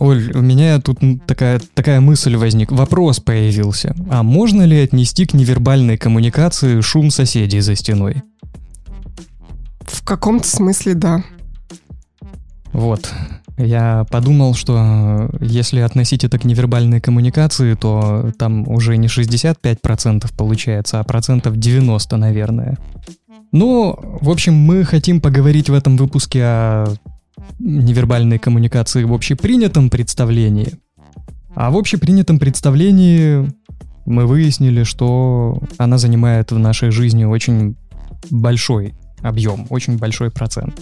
Оль, у меня тут такая, такая мысль возник, вопрос появился. А можно ли отнести к невербальной коммуникации шум соседей за стеной? В каком-то смысле да. Вот. Я подумал, что если относить это к невербальной коммуникации, то там уже не 65% получается, а процентов 90, наверное. Ну, в общем, мы хотим поговорить в этом выпуске о невербальной коммуникации в общепринятом представлении. А в общепринятом представлении мы выяснили, что она занимает в нашей жизни очень большой объем, очень большой процент.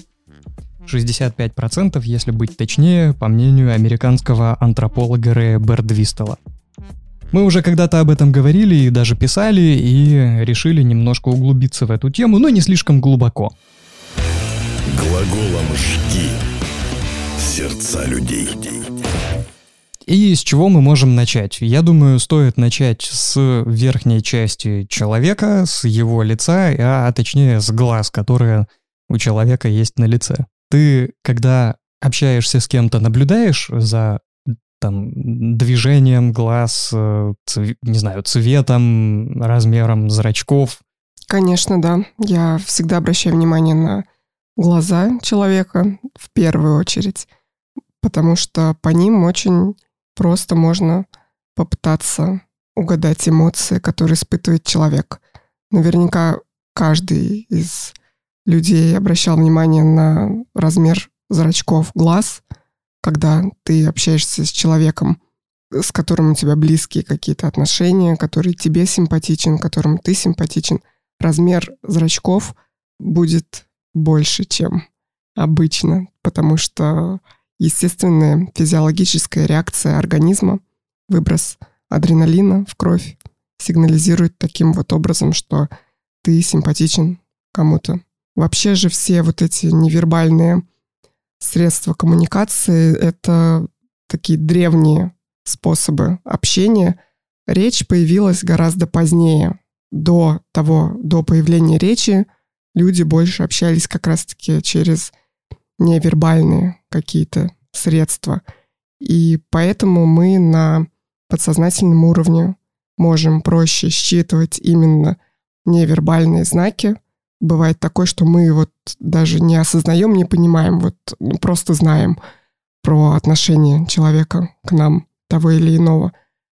65%, если быть точнее, по мнению американского антрополога Рэя Бердвистела. Мы уже когда-то об этом говорили и даже писали, и решили немножко углубиться в эту тему, но не слишком глубоко. Глаголом «жги» сердца людей. И с чего мы можем начать? Я думаю, стоит начать с верхней части человека, с его лица, а точнее с глаз, которые у человека есть на лице. Ты, когда общаешься с кем-то, наблюдаешь за там движением глаз, э, цв... не знаю, цветом, размером зрачков? Конечно, да. Я всегда обращаю внимание на глаза человека в первую очередь, потому что по ним очень просто можно попытаться угадать эмоции, которые испытывает человек. Наверняка каждый из людей обращал внимание на размер зрачков глаз, когда ты общаешься с человеком, с которым у тебя близкие какие-то отношения, который тебе симпатичен, которым ты симпатичен, размер зрачков будет больше, чем обычно, потому что естественная физиологическая реакция организма, выброс адреналина в кровь сигнализирует таким вот образом, что ты симпатичен кому-то. Вообще же все вот эти невербальные средства коммуникации — это такие древние способы общения. Речь появилась гораздо позднее. До того, до появления речи люди больше общались как раз-таки через невербальные какие-то средства. И поэтому мы на подсознательном уровне можем проще считывать именно невербальные знаки, бывает такое, что мы вот даже не осознаем, не понимаем, вот ну, просто знаем про отношение человека к нам того или иного.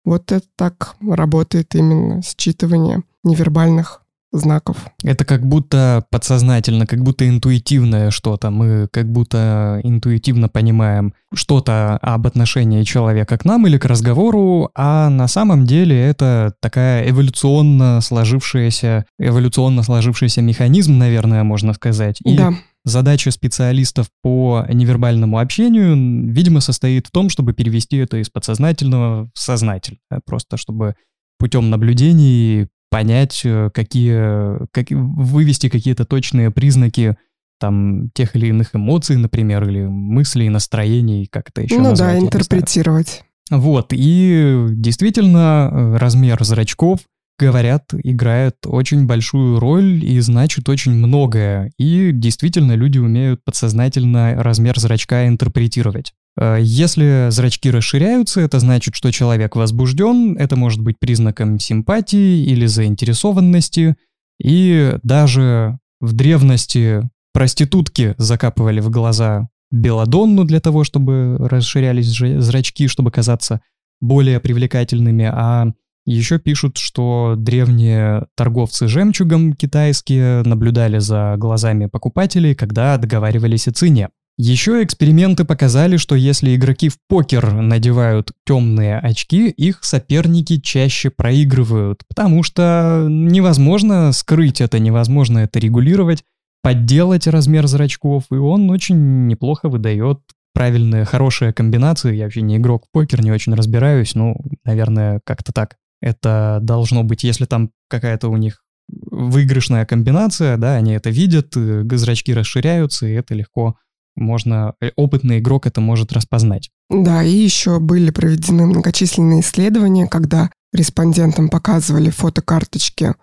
Вот это так работает именно считывание невербальных знаков. Это как будто подсознательно, как будто интуитивное что-то. Мы как будто интуитивно понимаем что-то об отношении человека к нам или к разговору, а на самом деле это такая эволюционно сложившаяся, эволюционно сложившийся механизм, наверное, можно сказать. И да. Задача специалистов по невербальному общению, видимо, состоит в том, чтобы перевести это из подсознательного в сознательное, просто чтобы путем наблюдений понять, э, какие, как, вывести какие-то точные признаки там тех или иных эмоций, например, или мыслей, настроений, как это еще ну назвать. Ну да, интерпретировать. Вот, и действительно э, размер зрачков, говорят, играет очень большую роль и значит очень многое. И действительно люди умеют подсознательно размер зрачка интерпретировать. Э, если зрачки расширяются, это значит, что человек возбужден, это может быть признаком симпатии или заинтересованности. И даже в древности проститутки закапывали в глаза белодонну для того, чтобы расширялись зрачки, чтобы казаться более привлекательными, а еще пишут, что древние торговцы жемчугом китайские наблюдали за глазами покупателей, когда договаривались о цене. Еще эксперименты показали, что если игроки в покер надевают темные очки, их соперники чаще проигрывают, потому что невозможно скрыть это, невозможно это регулировать, подделать размер зрачков, и он очень неплохо выдает правильные, хорошие комбинации. Я вообще не игрок в покер, не очень разбираюсь, ну, наверное, как-то так. Это должно быть, если там какая-то у них выигрышная комбинация, да, они это видят, э, зрачки расширяются, и это легко можно, э, опытный игрок это может распознать. Да, и еще были проведены многочисленные исследования, когда респондентам показывали фотокарточки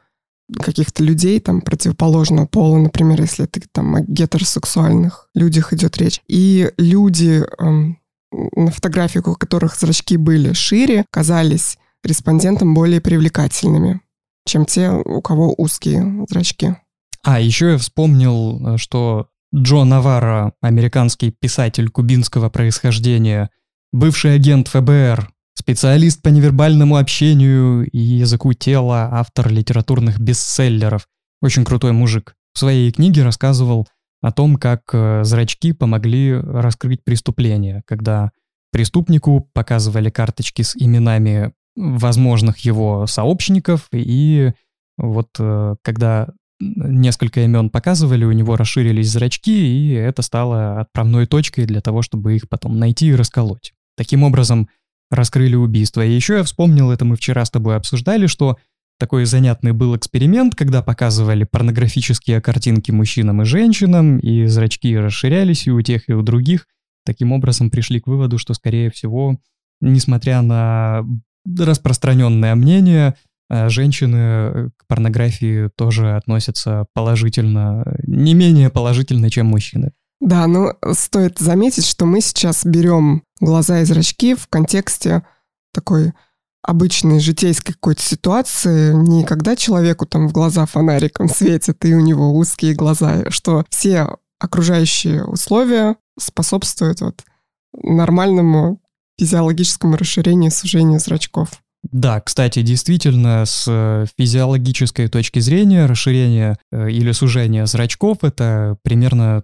каких-то людей, там, противоположного пола, например, если это там о гетеросексуальных людях идет речь. И люди эм, на фотографиях, у которых зрачки были шире, казались респондентам более привлекательными, чем те, у кого узкие зрачки. А, еще я вспомнил, что Джо Наварро, американский писатель кубинского происхождения, бывший агент ФБР, специалист по невербальному общению и языку тела, автор литературных бестселлеров, очень крутой мужик, в своей книге рассказывал о том, как э, зрачки помогли раскрыть преступление, когда преступнику показывали карточки с именами возможных его сообщников, и вот э, когда несколько имен показывали, у него расширились зрачки, и это стало отправной точкой для того, чтобы их потом найти и расколоть. Таким образом, раскрыли убийство. И еще я вспомнил, это мы вчера с тобой обсуждали, что такой занятный был эксперимент, когда показывали порнографические картинки мужчинам и женщинам, и зрачки расширялись и у тех, и у других. Таким образом пришли к выводу, что, скорее всего, несмотря на распространенное мнение, женщины э, к порнографии тоже относятся положительно, не менее положительно, чем мужчины. Да, но стоит заметить, что мы сейчас берем глаза и зрачки в контексте такой обычной житейской какой-то ситуации, не когда человеку там в глаза фонариком светит, и у него узкие глаза, что все окружающие условия способствуют вот нормальному физиологическому расширению и сужению зрачков. Да, кстати, действительно, с э, физиологической точки зрения расширение э, или сужение зрачков — это примерно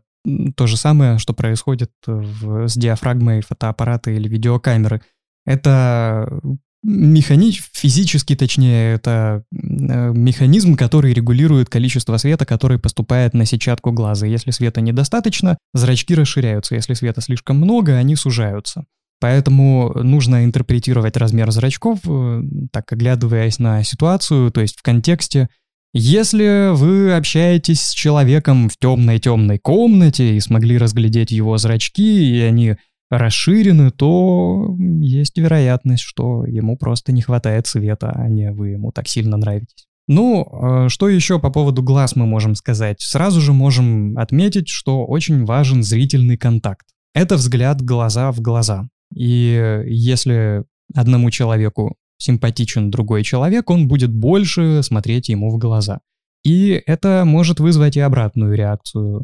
то же самое, что происходит в, с диафрагмой фотоаппарата или видеокамеры. Это механич, физически точнее, это э, механизм, который регулирует количество света, который поступает на сетчатку глаза. Если света недостаточно, зрачки расширяются. Если света слишком много, они сужаются. Поэтому нужно интерпретировать размер зрачков, э, так оглядываясь на ситуацию, то есть в контексте. Если вы общаетесь с человеком в темной-темной комнате и смогли разглядеть его зрачки, и они расширены, то есть вероятность, что ему просто не хватает света, а не вы ему так сильно нравитесь. Ну, э, что еще по поводу глаз мы можем сказать? Сразу же можем отметить, что очень важен зрительный контакт. Это взгляд глаза в глаза. И если одному человеку симпатичен другой человек, он будет больше смотреть ему в глаза. И это может вызвать и обратную реакцию.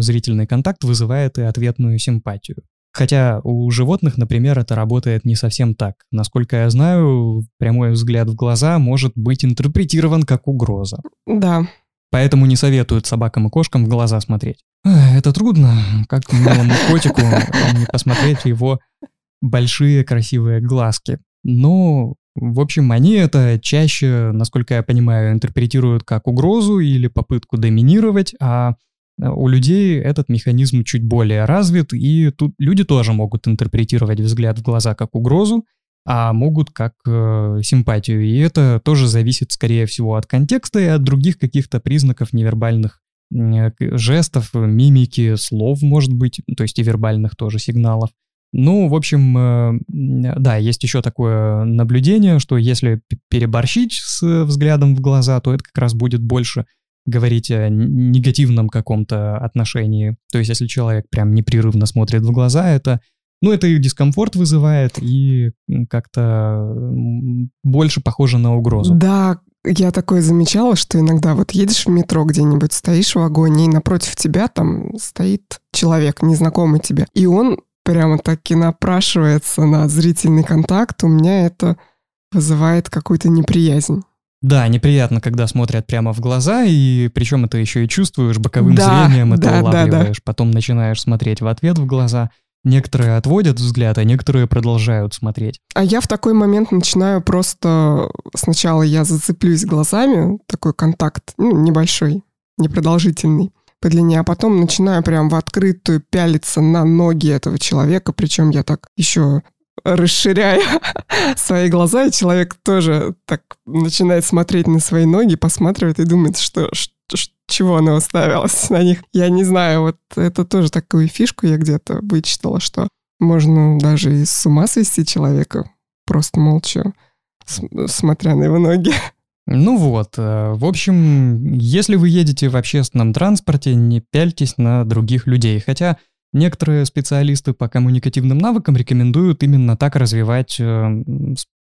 Зрительный контакт вызывает и ответную симпатию. Хотя у животных, например, это работает не совсем так. Насколько я знаю, прямой взгляд в глаза может быть интерпретирован как угроза. Да. Поэтому не советуют собакам и кошкам в глаза смотреть. Это трудно, как милому котику не посмотреть его большие красивые глазки. Но, в общем, они это чаще, насколько я понимаю, интерпретируют как угрозу или попытку доминировать, а у людей этот механизм чуть более развит, и тут люди тоже могут интерпретировать взгляд в глаза как угрозу, а могут как э, симпатию. И это тоже зависит, скорее всего, от контекста и от других каких-то признаков невербальных э, жестов, мимики, слов, может быть, то есть и вербальных тоже сигналов. Ну, в общем, э, да, есть еще такое наблюдение, что если переборщить с взглядом в глаза, то это как раз будет больше говорить о негативном каком-то отношении. То есть, если человек прям непрерывно смотрит в глаза, это, ну, это и дискомфорт вызывает, и как-то больше похоже на угрозу. Да, я такое замечала, что иногда вот едешь в метро где-нибудь, стоишь в вагоне, и напротив тебя там стоит человек, незнакомый тебе, и он прямо таки напрашивается на зрительный контакт, у меня это вызывает какую-то неприязнь. Да, неприятно, когда смотрят прямо в глаза, и причем это еще и чувствуешь боковым да, зрением, это да, улавливаешь. Да, да. Потом начинаешь смотреть в ответ в глаза. Некоторые отводят взгляд, а некоторые продолжают смотреть. А я в такой момент начинаю просто... Сначала я зацеплюсь глазами, такой контакт, ну, небольшой, непродолжительный по длине, а потом начинаю прям в открытую пялиться на ноги этого человека, причем я так еще расширяя свои глаза, и человек тоже так начинает смотреть на свои ноги, посматривает и думает, что, что чего она уставилась на них. Я не знаю, вот это тоже такую фишку я где-то вычитала, что можно даже и с ума свести человека, просто молча, смотря на его ноги. Ну вот, э, в общем, если вы едете в общественном транспорте, не пяльтесь на других людей. Хотя некоторые специалисты по коммуникативным навыкам рекомендуют именно так развивать э,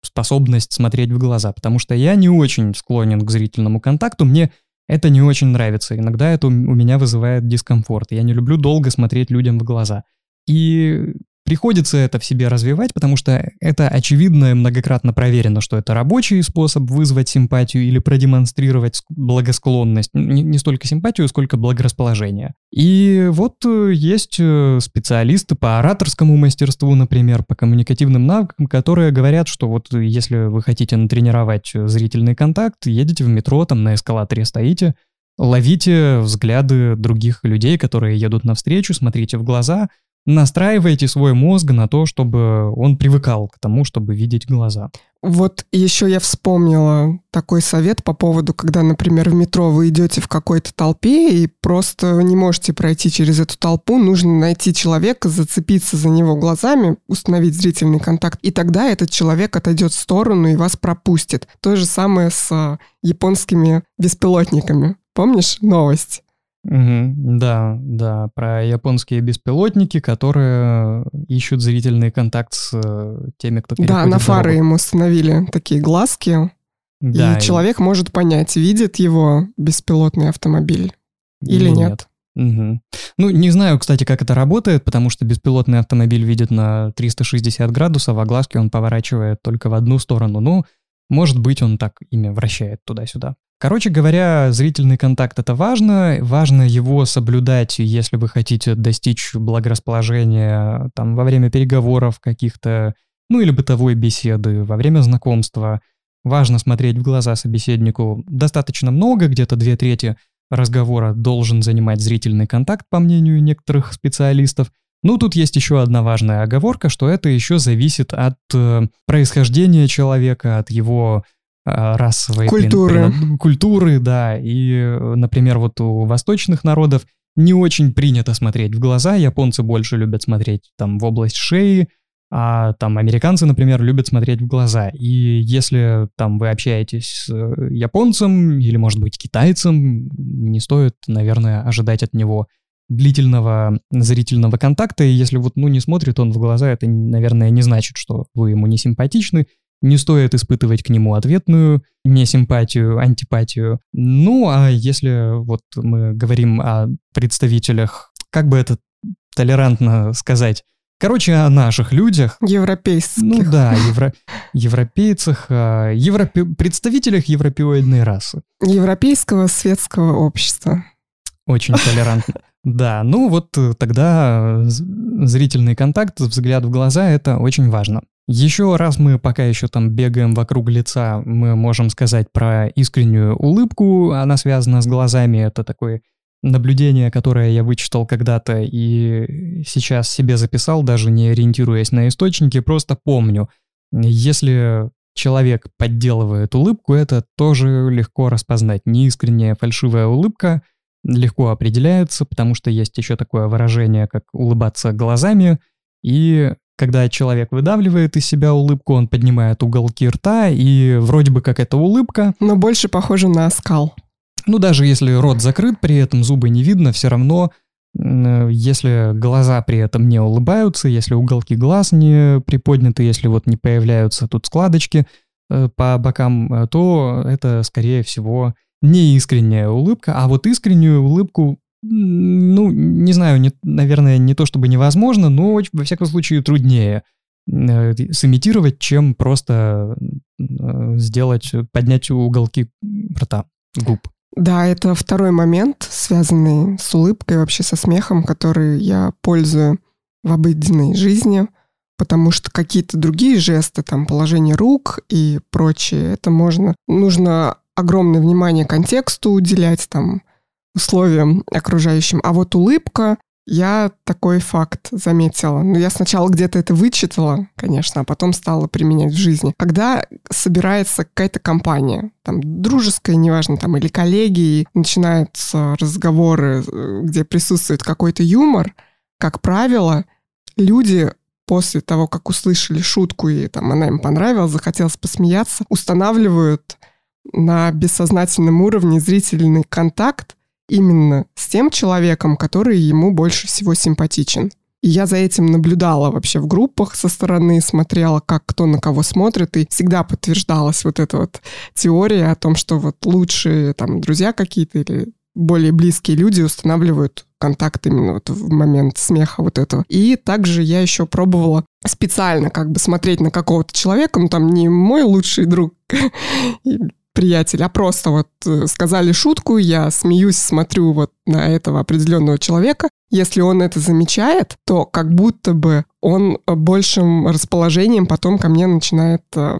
способность смотреть в глаза, потому что я не очень склонен к зрительному контакту, мне это не очень нравится, иногда это у меня вызывает дискомфорт, я не люблю долго смотреть людям в глаза. И Приходится это в себе развивать, потому что это очевидно и многократно проверено, что это рабочий способ вызвать симпатию или продемонстрировать благосклонность. Не, не столько симпатию, сколько благорасположение. И вот э, есть э, специалисты по ораторскому мастерству, например, по коммуникативным навыкам, которые говорят, что вот если вы хотите натренировать зрительный контакт, едете в метро, там на эскалаторе стоите, ловите взгляды других людей, которые едут навстречу, смотрите в глаза — настраиваете свой мозг на то, чтобы он привыкал к тому, чтобы видеть глаза. Вот еще я вспомнила такой совет по поводу, когда, например, в метро вы идете в какой-то толпе и просто не можете пройти через эту толпу, нужно найти человека, зацепиться за него глазами, установить зрительный контакт, и тогда этот человек отойдет в сторону и вас пропустит. То же самое с а, японскими беспилотниками. Помнишь новость? Угу, да, да, про японские беспилотники, которые ищут зрительный контакт с э, теми, кто Да, на фары ему установили такие глазки, да, и, и человек может понять, видит его беспилотный автомобиль или нет. нет. Угу. Ну, не знаю, кстати, как это работает, потому что беспилотный автомобиль видит на 360 градусов, а глазки он поворачивает только в одну сторону. Ну, может быть, он так ими вращает туда-сюда. Короче говоря, зрительный контакт это важно, важно его соблюдать, если вы хотите достичь благорасположения там во время переговоров каких-то, ну или бытовой беседы, во время знакомства. Важно смотреть в глаза собеседнику достаточно много, где-то две трети разговора должен занимать зрительный контакт, по мнению некоторых специалистов. Ну, тут есть еще одна важная оговорка, что это еще зависит от э, происхождения человека, от его а, расовой культуры. Прин, культуры, да. И, например, вот у восточных народов не очень принято смотреть в глаза. Японцы больше любят смотреть там в область шеи, а там американцы, например, любят смотреть в глаза. И если там вы общаетесь с э, японцем или, может быть, китайцем, не стоит, наверное, ожидать от него длительного зрительного контакта, и если вот, ну, не смотрит он в глаза, это, наверное, не значит, что вы ему не симпатичны, не стоит испытывать к нему ответную несимпатию, антипатию. Ну, а если вот мы говорим о представителях, как бы это толерантно сказать, Короче, о наших людях. Европейских. Ну да, евро... европейцах, а, европе... представителях европеоидной расы. Европейского светского общества. Очень толерантно. Да, ну вот тогда зрительный контакт, взгляд в глаза — это очень важно. Еще раз мы пока еще там бегаем вокруг лица, мы можем сказать про искреннюю улыбку, она связана с глазами, это такое наблюдение, которое я вычитал когда-то и сейчас себе записал, даже не ориентируясь на источники, просто помню. Если человек подделывает улыбку, это тоже легко распознать. Неискренняя фальшивая улыбка легко определяется, потому что есть еще такое выражение, как улыбаться глазами, и когда человек выдавливает из себя улыбку, он поднимает уголки рта, и вроде бы как это улыбка. Но больше похоже на оскал. Ну, даже если рот закрыт, при этом зубы не видно, все равно, если глаза при этом не улыбаются, если уголки глаз не приподняты, если вот не появляются тут складочки э, по бокам, э, то это, скорее всего, не искренняя улыбка, а вот искреннюю улыбку ну, не знаю, не, наверное, не то чтобы невозможно, но во всяком случае труднее э, сымитировать, чем просто э, сделать, поднять уголки рта, губ. Да, это второй момент, связанный с улыбкой, вообще со смехом, который я пользую в обыденной жизни, потому что какие-то другие жесты, там, положение рук и прочее, это можно, нужно огромное внимание контексту уделять, там, условиям окружающим. А вот улыбка, я такой факт заметила. Но ну, я сначала где-то это вычитала, конечно, а потом стала применять в жизни. Когда собирается какая-то компания, там, дружеская, неважно, там, или коллеги, и начинаются разговоры, э, где присутствует какой-то юмор, как правило, люди после того, как услышали шутку, и там она им понравилась, захотелось посмеяться, устанавливают на бессознательном уровне зрительный контакт именно с тем человеком, который ему больше всего симпатичен. И я за этим наблюдала вообще в группах со стороны, смотрела, как кто на кого смотрит, и всегда подтверждалась вот эта вот теория о том, что вот лучшие там друзья какие-то или более близкие люди устанавливают контакт именно вот в момент смеха вот этого. И также я еще пробовала специально как бы смотреть на какого-то человека, ну там не мой лучший друг приятель, а просто вот э, сказали шутку, я смеюсь, смотрю вот на этого определенного человека. Если он это замечает, то как будто бы он большим расположением потом ко мне начинает э,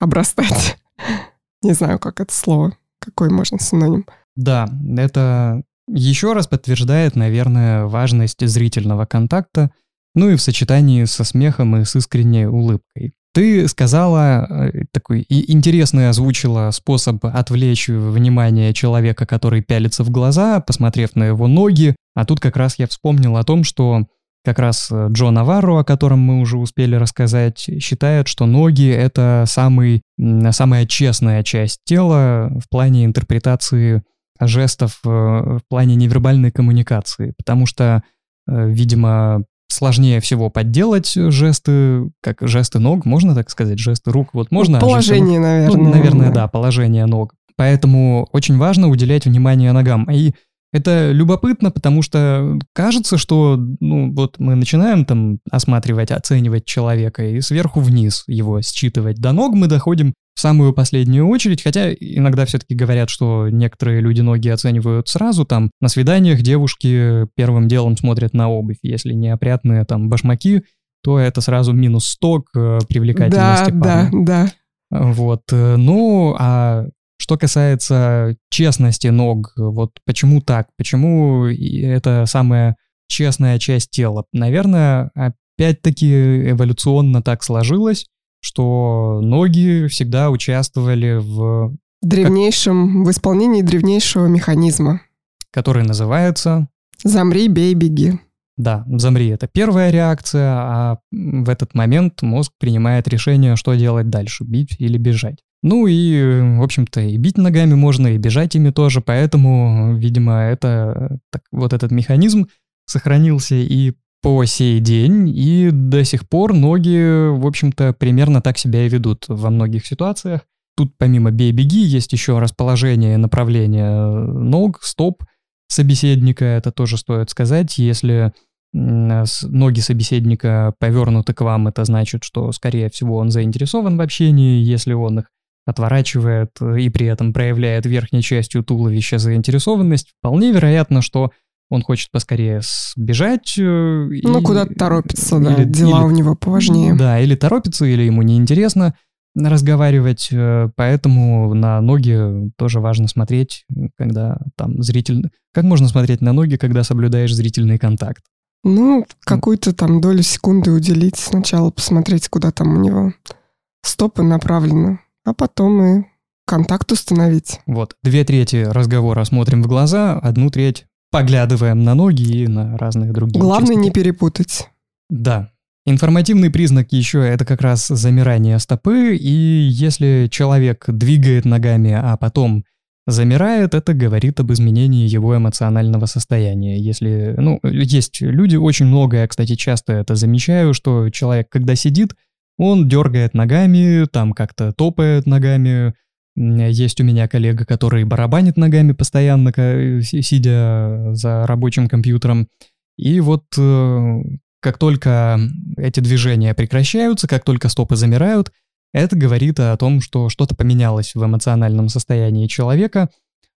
обрастать. Не знаю, как это слово, какой можно синоним. Да, это еще раз подтверждает, наверное, важность зрительного контакта, ну и в сочетании со смехом и с искренней улыбкой. Ты сказала, э, такой интересный озвучила способ отвлечь внимание человека, который пялится в глаза, посмотрев на его ноги. А тут как раз я вспомнил о том, что как раз э, Джо Наварро, о котором мы уже успели рассказать, считает, что ноги — это самый, самая честная часть тела в плане интерпретации жестов, э, в плане невербальной коммуникации, потому что, видимо, сложнее всего подделать жесты, как жесты ног, можно так сказать, жесты рук, вот можно. Положение, а наверное. Ну, наверное, да. да, положение ног. Поэтому очень важно уделять внимание ногам. И это любопытно, потому что кажется, что ну, вот мы начинаем там осматривать, оценивать человека и сверху вниз его считывать. До ног мы доходим в самую последнюю очередь, хотя иногда все-таки говорят, что некоторые люди ноги оценивают сразу, там на свиданиях девушки первым делом смотрят на обувь, если неопрятные там башмаки, то это сразу минус 100 к э, привлекательности да, парня. Да, да, Вот, э, ну, а что касается честности ног, вот почему так? Почему это самая честная часть тела? Наверное, опять-таки эволюционно так сложилось, что ноги всегда участвовали в... Древнейшем, в исполнении древнейшего механизма. Который называется... Замри, бей, беги. Да, замри — это первая реакция, а в этот момент мозг принимает решение, что делать дальше, бить или бежать. Ну и, в общем-то, и бить ногами можно, и бежать ими тоже, поэтому, видимо, это так, вот этот механизм сохранился и по сей день, и до сих пор ноги, в общем-то, примерно так себя и ведут во многих ситуациях. Тут помимо бей-беги есть еще расположение направления ног, стоп собеседника, это тоже стоит сказать. Если ноги собеседника повернуты к вам, это значит, что, скорее всего, он заинтересован в общении. Если он их отворачивает и при этом проявляет верхней частью туловища заинтересованность, вполне вероятно, что он хочет поскорее сбежать. Э, ну, и, куда-то торопится, да, или, дела или, у него поважнее. Да, или торопится, или ему неинтересно разговаривать, э, поэтому на ноги тоже важно смотреть, когда там зритель... Как можно смотреть на ноги, когда соблюдаешь зрительный контакт? Ну, какую-то там долю секунды уделить сначала, посмотреть, куда там у него стопы направлены а потом и контакт установить. Вот, две трети разговора смотрим в глаза, одну треть поглядываем на ноги и на разных других Главное части. не перепутать. Да. Информативный признак еще это как раз замирание стопы, и если человек двигает ногами, а потом замирает, это говорит об изменении его эмоционального состояния. Если, ну, есть люди, очень много, я, кстати, часто это замечаю, что человек, когда сидит, он дергает ногами, там как-то топает ногами. Есть у меня коллега, который барабанит ногами постоянно, сидя за рабочим компьютером. И вот э, как только эти движения прекращаются, как только стопы замирают, это говорит о том, что что-то поменялось в эмоциональном состоянии человека.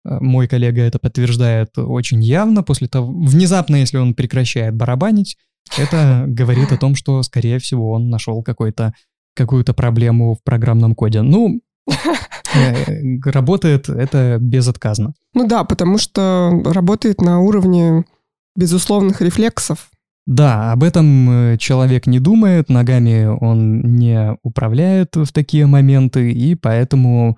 Э, мой коллега это подтверждает очень явно после того, внезапно, если он прекращает барабанить, это говорит о том, что, скорее всего, он нашел какой-то какую-то проблему в программном коде. Ну, э, работает это безотказно. Ну да, потому что работает на уровне безусловных рефлексов. Да, об этом э, человек не думает, ногами он не управляет в такие моменты, и поэтому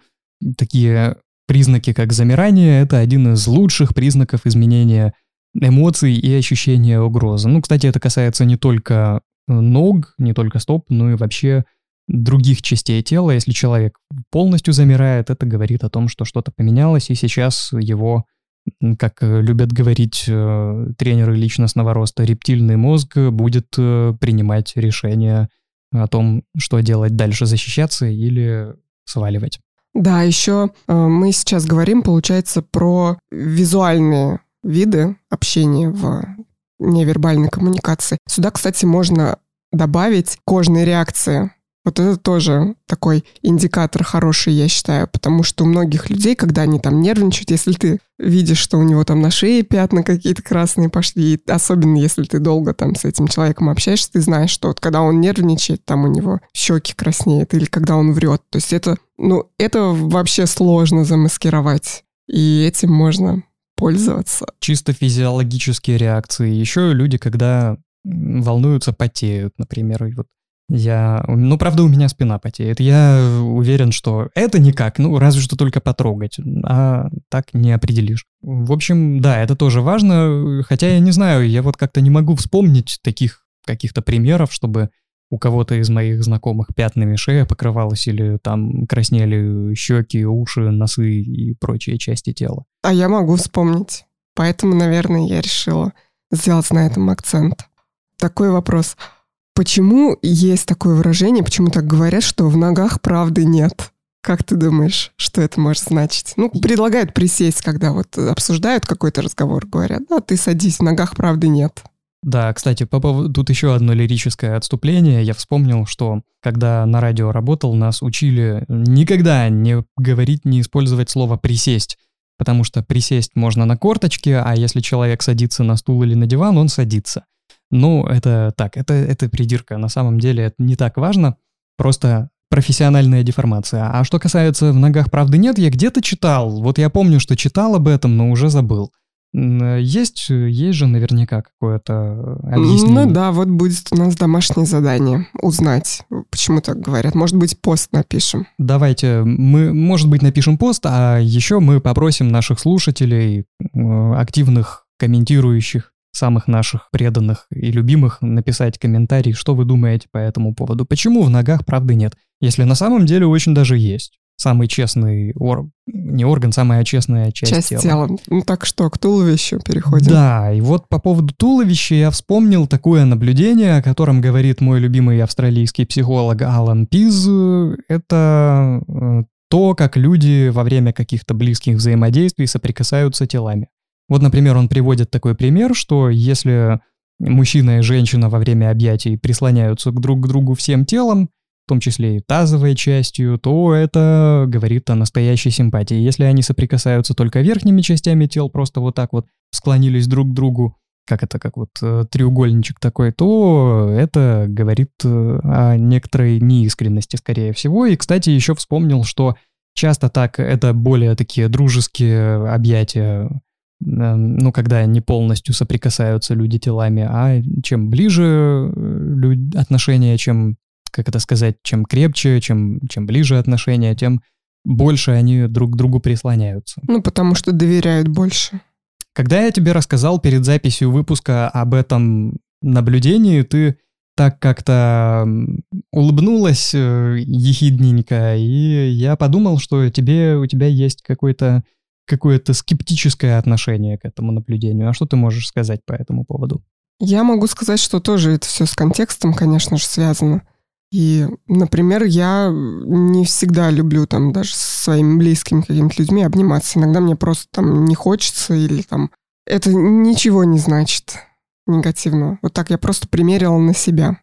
такие признаки, как замирание, это один из лучших признаков изменения эмоций и ощущения угрозы. Ну, кстати, это касается не только э, ног, не только стоп, но и вообще других частей тела. Если человек полностью замирает, это говорит о том, что что-то поменялось, и сейчас его как любят говорить э, тренеры личностного роста, рептильный мозг будет э, принимать решение о том, что делать дальше, защищаться или сваливать. Да, еще э, мы сейчас говорим, получается, про визуальные виды общения в невербальной коммуникации. Сюда, кстати, можно добавить кожные реакции. Вот это тоже такой индикатор хороший, я считаю, потому что у многих людей, когда они там нервничают, если ты видишь, что у него там на шее пятна какие-то красные пошли, особенно если ты долго там с этим человеком общаешься, ты знаешь, что вот когда он нервничает, там у него щеки краснеют, или когда он врет. То есть это, ну, это вообще сложно замаскировать. И этим можно пользоваться. Чисто физиологические реакции. Еще люди, когда волнуются, потеют, например. И вот я, ну, правда, у меня спина потеет. Я уверен, что это никак, ну, разве что только потрогать, а так не определишь. В общем, да, это тоже важно, хотя я не знаю, я вот как-то не могу вспомнить таких каких-то примеров, чтобы у кого-то из моих знакомых пятнами шея покрывалась или там краснели щеки, уши, носы и прочие части тела. А я могу вспомнить. Поэтому, наверное, я решила сделать на этом акцент. Такой вопрос. Почему есть такое выражение, почему так говорят, что в ногах правды нет? Как ты думаешь, что это может значить? Ну, предлагают присесть, когда вот обсуждают какой-то разговор, говорят, да, ты садись, в ногах правды нет. Да, кстати, по поводу, тут еще одно лирическое отступление. Я вспомнил, что когда на радио работал, нас учили никогда не говорить, не использовать слово «присесть», потому что присесть можно на корточке, а если человек садится на стул или на диван, он садится. Ну, это так, это, это придирка. На самом деле это не так важно. Просто профессиональная деформация. А что касается «в ногах правды нет», я где-то читал. Вот я помню, что читал об этом, но уже забыл. Есть, есть же наверняка какое-то объяснение. Ну да, вот будет у нас домашнее задание. Узнать, почему так говорят. Может быть, пост напишем. Давайте, мы, может быть, напишем пост, а еще мы попросим наших слушателей, активных, комментирующих, самых наших преданных и любимых написать комментарий, что вы думаете по этому поводу. Почему в ногах правды нет? Если на самом деле очень даже есть. Самый честный орган, не орган, самая честная часть, часть тела. тела. Ну так что, к туловищу переходим. Да, и вот по поводу туловища я вспомнил такое наблюдение, о котором говорит мой любимый австралийский психолог Алан Пиз. Это э, то, как люди во время каких-то близких взаимодействий соприкасаются телами. Вот, например, он приводит такой пример, что если мужчина и женщина во время объятий прислоняются друг к другу всем телом, в том числе и тазовой частью, то это говорит о настоящей симпатии. Если они соприкасаются только верхними частями тел, просто вот так вот склонились друг к другу, как это, как вот э, треугольничек такой, то это говорит э, о некоторой неискренности, скорее всего. И, кстати, еще вспомнил, что часто так это более такие дружеские объятия ну, когда не полностью соприкасаются люди телами, а чем ближе э, отношения, чем, как это сказать, чем крепче, чем, чем ближе отношения, тем больше они друг к другу прислоняются. Ну, потому что доверяют больше. Когда я тебе рассказал перед записью выпуска об этом наблюдении, ты так как-то улыбнулась э, ехидненько, и я подумал, что тебе, у тебя есть какой-то какое-то скептическое отношение к этому наблюдению. А что ты можешь сказать по этому поводу? Я могу сказать, что тоже это все с контекстом, конечно же, связано. И, например, я не всегда люблю там даже со своими близкими какими-то людьми обниматься. Иногда мне просто там не хочется или там... Это ничего не значит негативного. Вот так я просто примерила на себя.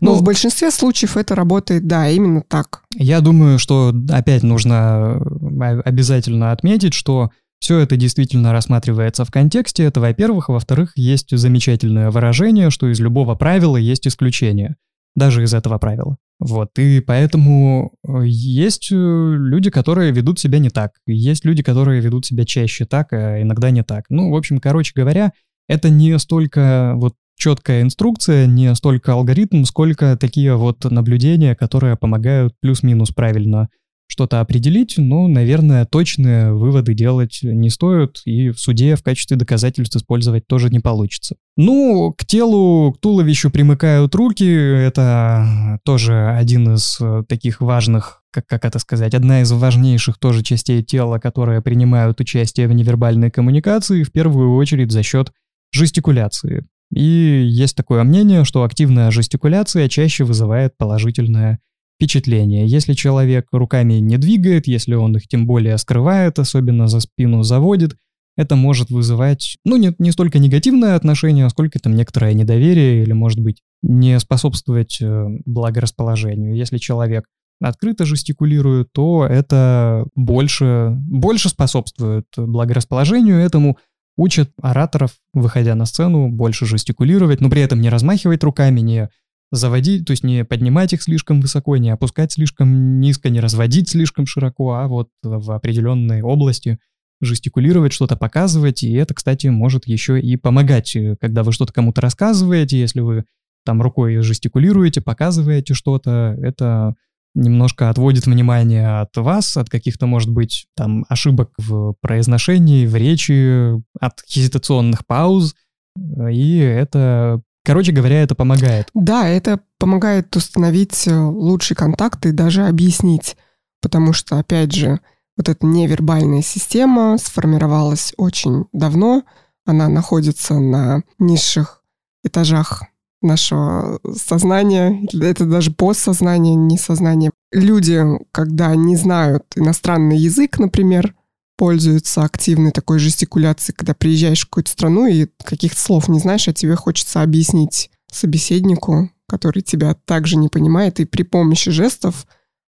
Но ну, в большинстве случаев это работает, да, именно так. Я думаю, что опять нужно э, обязательно отметить, что все это действительно рассматривается в контексте. Это, во-первых. Во-вторых, есть замечательное выражение, что из любого правила есть исключение. Даже из этого правила. Вот, и поэтому э, есть э, люди, которые ведут себя не так. Есть люди, которые ведут себя чаще так, а иногда не так. Ну, в общем, короче говоря, это не столько вот четкая инструкция, не столько алгоритм, сколько такие вот наблюдения, которые помогают плюс-минус правильно что-то определить, но, наверное, точные выводы делать не стоит, и в суде в качестве доказательств использовать тоже не получится. Ну, к телу, к туловищу примыкают руки, это тоже один из э, таких важных как, как это сказать, одна из важнейших тоже частей тела, которые принимают участие в невербальной коммуникации, в первую очередь за счет жестикуляции. И есть такое мнение, что активная жестикуляция чаще вызывает положительное впечатление. Если человек руками не двигает, если он их тем более скрывает, особенно за спину заводит, это может вызывать, ну, не, не столько негативное отношение, сколько там некоторое недоверие или, может быть, не способствовать э, благорасположению. Если человек открыто жестикулирует, то это больше, больше способствует благорасположению этому, учат ораторов, выходя на сцену, больше жестикулировать, но при этом не размахивать руками, не заводить, то есть не поднимать их слишком высоко, не опускать слишком низко, не разводить слишком широко, а вот в определенной области жестикулировать, что-то показывать, и это, кстати, может еще и помогать, э, когда вы что-то кому-то рассказываете, если вы там рукой жестикулируете, показываете что-то, это немножко отводит внимание от вас, от каких-то, может быть, там ошибок в произношении, в речи, от хезитационных пауз, и это Короче говоря, это помогает. Да, это помогает установить э, лучший контакт и даже объяснить. Потому что, опять же, вот эта невербальная система сформировалась очень давно. Она находится на низших этажах нашего сознания, это даже постсознание, не сознание. Люди, когда не знают иностранный язык, например, пользуются активной такой жестикуляцией, когда приезжаешь в какую-то страну и каких-то слов не знаешь, а тебе хочется объяснить собеседнику, который тебя также не понимает, и при помощи жестов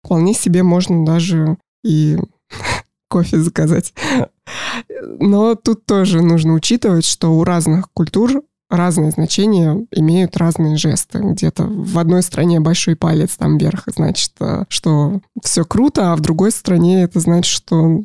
вполне себе можно даже и кофе заказать. Но тут тоже нужно учитывать, что у разных культур разные значения имеют разные жесты. Где-то в одной стране большой палец там вверх значит, э, что все круто, а в другой стране это значит, что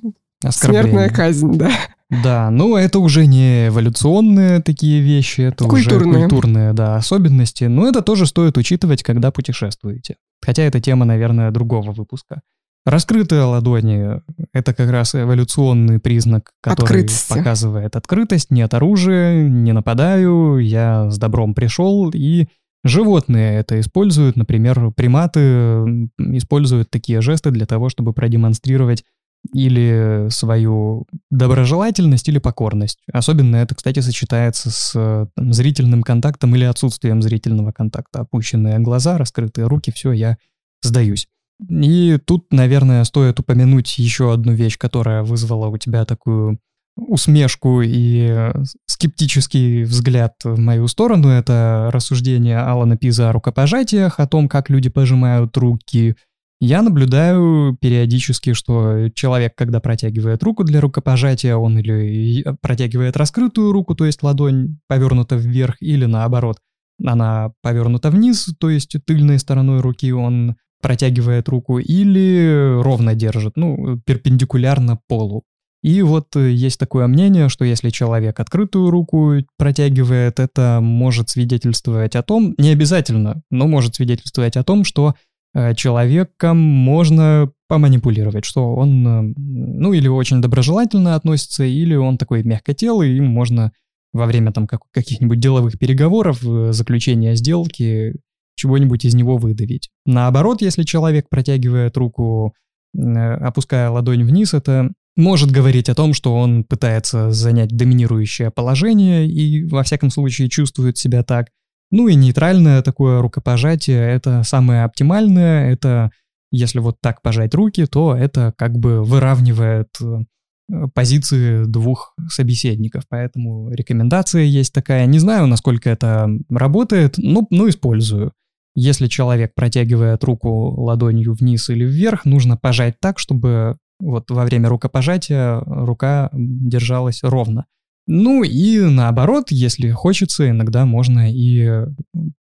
Смертная казнь, да. Да, ну это уже не эволюционные такие вещи, это культурные. уже культурные да, особенности, но это тоже стоит учитывать, когда путешествуете. Хотя это тема, наверное, другого выпуска. Раскрытые ладони — это как раз эволюционный признак, который Открытости. показывает открытость, нет оружия, не нападаю, я с добром пришел, и животные это используют, например, приматы используют такие жесты для того, чтобы продемонстрировать или свою доброжелательность или покорность. Особенно это, кстати, сочетается с там, зрительным контактом или отсутствием зрительного контакта. Опущенные глаза, раскрытые руки, все, я сдаюсь. И тут, наверное, стоит упомянуть еще одну вещь, которая вызвала у тебя такую усмешку и скептический взгляд в мою сторону. Это рассуждение Алана Пиза о рукопожатиях, о том, как люди пожимают руки, я наблюдаю периодически, что человек, когда протягивает руку для рукопожатия, он или протягивает раскрытую руку, то есть ладонь повернута вверх, или наоборот, она повернута вниз, то есть тыльной стороной руки он протягивает руку, или ровно держит, ну, перпендикулярно полу. И вот есть такое мнение, что если человек открытую руку протягивает, это может свидетельствовать о том, не обязательно, но может свидетельствовать о том, что Э, человеком можно поманипулировать, что он, э, ну, или очень доброжелательно относится, или он такой мягкотелый, и можно во время там как, каких-нибудь деловых переговоров, э, заключения сделки, чего-нибудь из него выдавить. Наоборот, если человек протягивает руку, опуская ладонь вниз, это может говорить о том, что он пытается занять доминирующее положение и, во всяком случае, чувствует себя так. Ну и нейтральное такое рукопожатие — это самое оптимальное, это если вот так пожать руки, то это как бы выравнивает э, позиции двух собеседников, поэтому рекомендация есть такая. Не знаю, насколько это работает, но, но использую. Если человек протягивает руку ладонью вниз или вверх, нужно пожать так, чтобы вот во время рукопожатия рука держалась ровно. Ну и наоборот, если хочется, иногда можно и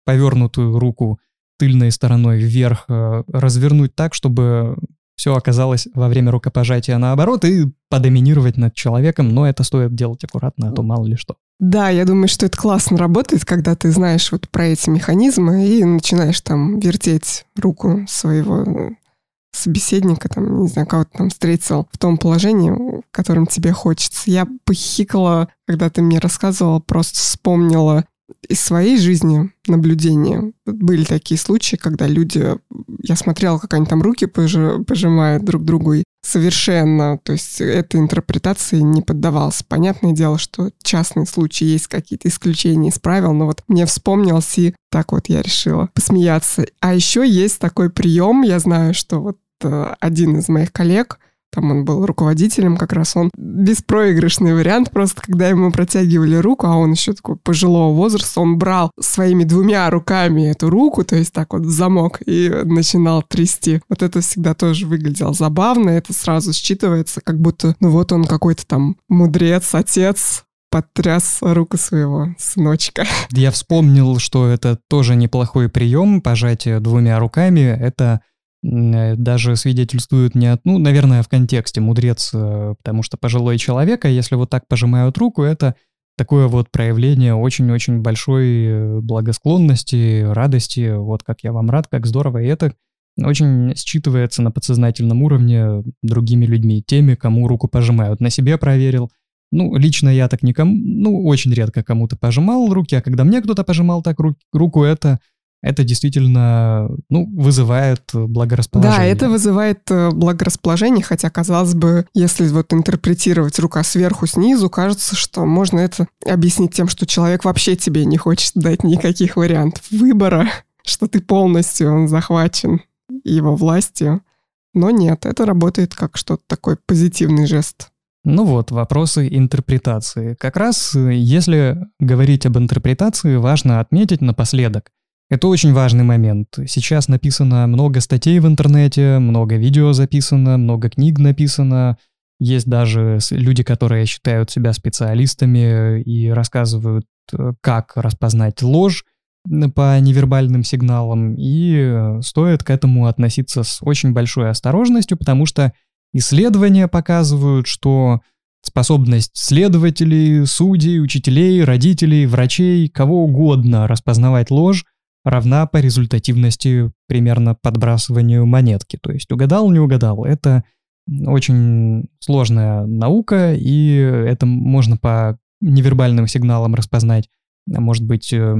повернутую руку тыльной стороной вверх э, развернуть так, чтобы все оказалось во время рукопожатия наоборот и подоминировать над человеком, но это стоит делать аккуратно, а то мало ли что. Да, я думаю, что это классно работает, когда ты знаешь вот про эти механизмы и начинаешь там вертеть руку своего собеседника, там, не знаю, кого-то там встретил в том положении, в котором тебе хочется. Я похихикала, когда ты мне рассказывала, просто вспомнила из своей жизни наблюдения. Были такие случаи, когда люди... Я смотрела, как они там руки пожимают друг другу, и совершенно, то есть этой интерпретации не поддавался. Понятное дело, что частные случаи есть какие-то исключения из правил, но вот мне вспомнилось, и так вот я решила посмеяться. А еще есть такой прием, я знаю, что вот э, один из моих коллег там он был руководителем как раз, он беспроигрышный вариант, просто когда ему протягивали руку, а он еще такой пожилого возраста, он брал своими двумя руками эту руку, то есть так вот замок, и начинал трясти. Вот это всегда тоже выглядело забавно, это сразу считывается, как будто, ну вот он какой-то там мудрец, отец, потряс руку своего сыночка. Я вспомнил, что это тоже неплохой прием, пожатие двумя руками. Это даже свидетельствуют не от, ну, наверное, в контексте мудрец, э, потому что пожилой человек, а если вот так пожимают руку, это такое вот проявление очень-очень большой э, благосклонности, радости, вот как я вам рад, как здорово, и это очень считывается на подсознательном уровне другими людьми, теми, кому руку пожимают. На себе проверил. Ну, лично я так никому, ну, очень редко кому-то пожимал руки, а когда мне кто-то пожимал так руку, это это действительно ну, вызывает благорасположение. Да, это вызывает э, благорасположение, хотя, казалось бы, если вот интерпретировать рука сверху снизу, кажется, что можно это объяснить тем, что человек вообще тебе не хочет дать никаких вариантов выбора, что ты полностью захвачен его властью. Но нет, это работает как что-то такой позитивный жест. Ну вот, вопросы интерпретации. Как раз, э, если говорить об интерпретации, важно отметить напоследок, это очень важный момент. Сейчас написано много статей в интернете, много видео записано, много книг написано. Есть даже люди, которые считают себя специалистами и рассказывают, э, как распознать ложь по невербальным сигналам. И э, стоит к этому относиться с очень большой осторожностью, потому что исследования показывают, что способность следователей, судей, учителей, родителей, врачей, кого угодно распознавать ложь равна по результативности примерно подбрасыванию монетки. То есть угадал, не угадал. Это очень сложная наука, и это можно по невербальным сигналам распознать. Может быть, э,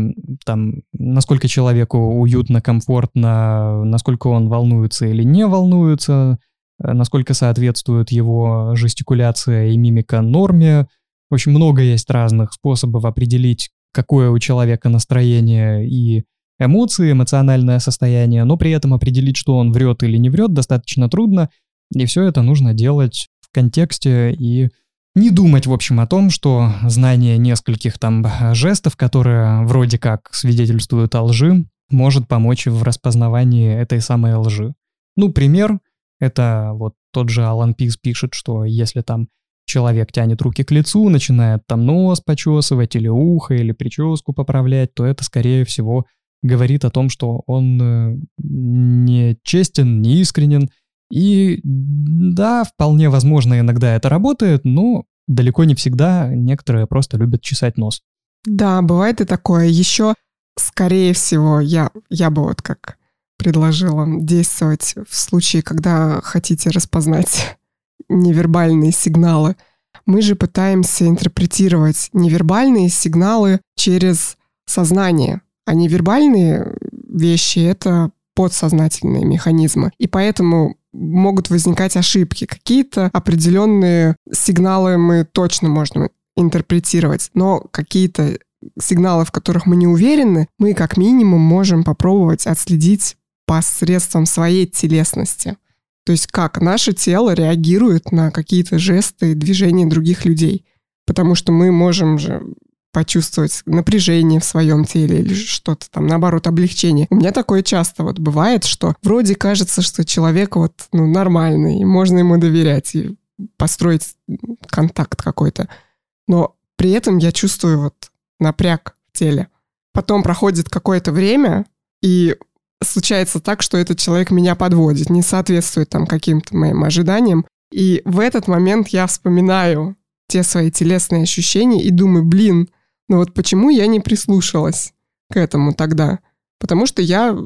там, насколько человеку уютно, комфортно, насколько он волнуется или не волнуется, э, насколько соответствует его жестикуляция и мимика норме. В общем, много есть разных способов определить, какое у человека настроение и эмоции, эмоциональное состояние, но при этом определить, что он врет или не врет, достаточно трудно, и все это нужно делать в контексте и не думать, в общем, о том, что знание нескольких там жестов, которые вроде как свидетельствуют о лжи, может помочь в распознавании этой самой лжи. Ну, пример, это вот тот же Алан Пис пишет, что если там человек тянет руки к лицу, начинает там нос почесывать или ухо, или прическу поправлять, то это, скорее всего, говорит о том, что он э, не честен, не искренен. И да, вполне возможно, иногда это работает, но далеко не всегда некоторые просто любят чесать нос. Да, бывает и такое. Еще, скорее всего, я, я бы вот как предложила действовать в случае, когда хотите распознать невербальные сигналы. Мы же пытаемся интерпретировать невербальные сигналы через сознание. А невербальные вещи — это подсознательные механизмы. И поэтому могут возникать ошибки. Какие-то определенные сигналы мы точно можем интерпретировать, но какие-то сигналы, в которых мы не уверены, мы как минимум можем попробовать отследить посредством своей телесности. То есть как наше тело реагирует на какие-то жесты и движения других людей. Потому что мы можем же почувствовать напряжение в своем теле или что-то там, наоборот, облегчение. У меня такое часто вот бывает, что вроде кажется, что человек вот, ну, нормальный, можно ему доверять и построить контакт какой-то. Но при этом я чувствую вот напряг в теле. Потом проходит какое-то время, и случается так, что этот человек меня подводит, не соответствует там каким-то моим ожиданиям. И в этот момент я вспоминаю те свои телесные ощущения и думаю, блин, но вот почему я не прислушалась к этому тогда? Потому что я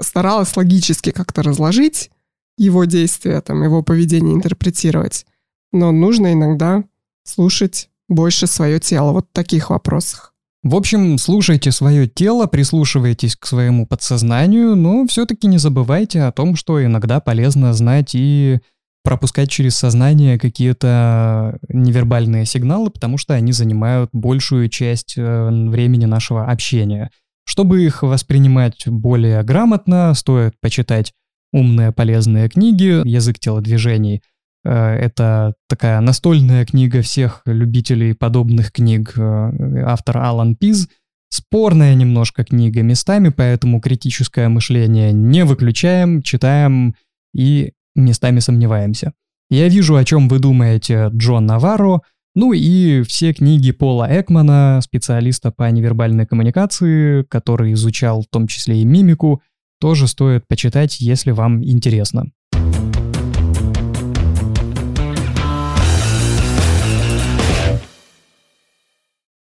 старалась логически как-то разложить. его действия, там, его поведение интерпретировать. Но нужно иногда слушать больше свое тело вот в таких вопросах. В общем, слушайте свое тело, прислушивайтесь к своему подсознанию, но все-таки не забывайте о том, что иногда полезно знать и пропускать через сознание какие-то невербальные сигналы, потому что они занимают большую часть э, времени нашего общения. Чтобы их воспринимать более грамотно, стоит почитать умные полезные книги «Язык телодвижений». Э, это такая настольная книга всех любителей подобных книг. Э, автор Алан Пиз. Спорная немножко книга местами, поэтому критическое мышление не выключаем, читаем и местами сомневаемся. Я вижу, о чем вы думаете, Джон Наварро, ну и все книги Пола Экмана, специалиста по невербальной коммуникации, который изучал в том числе и мимику, тоже стоит почитать, если вам интересно.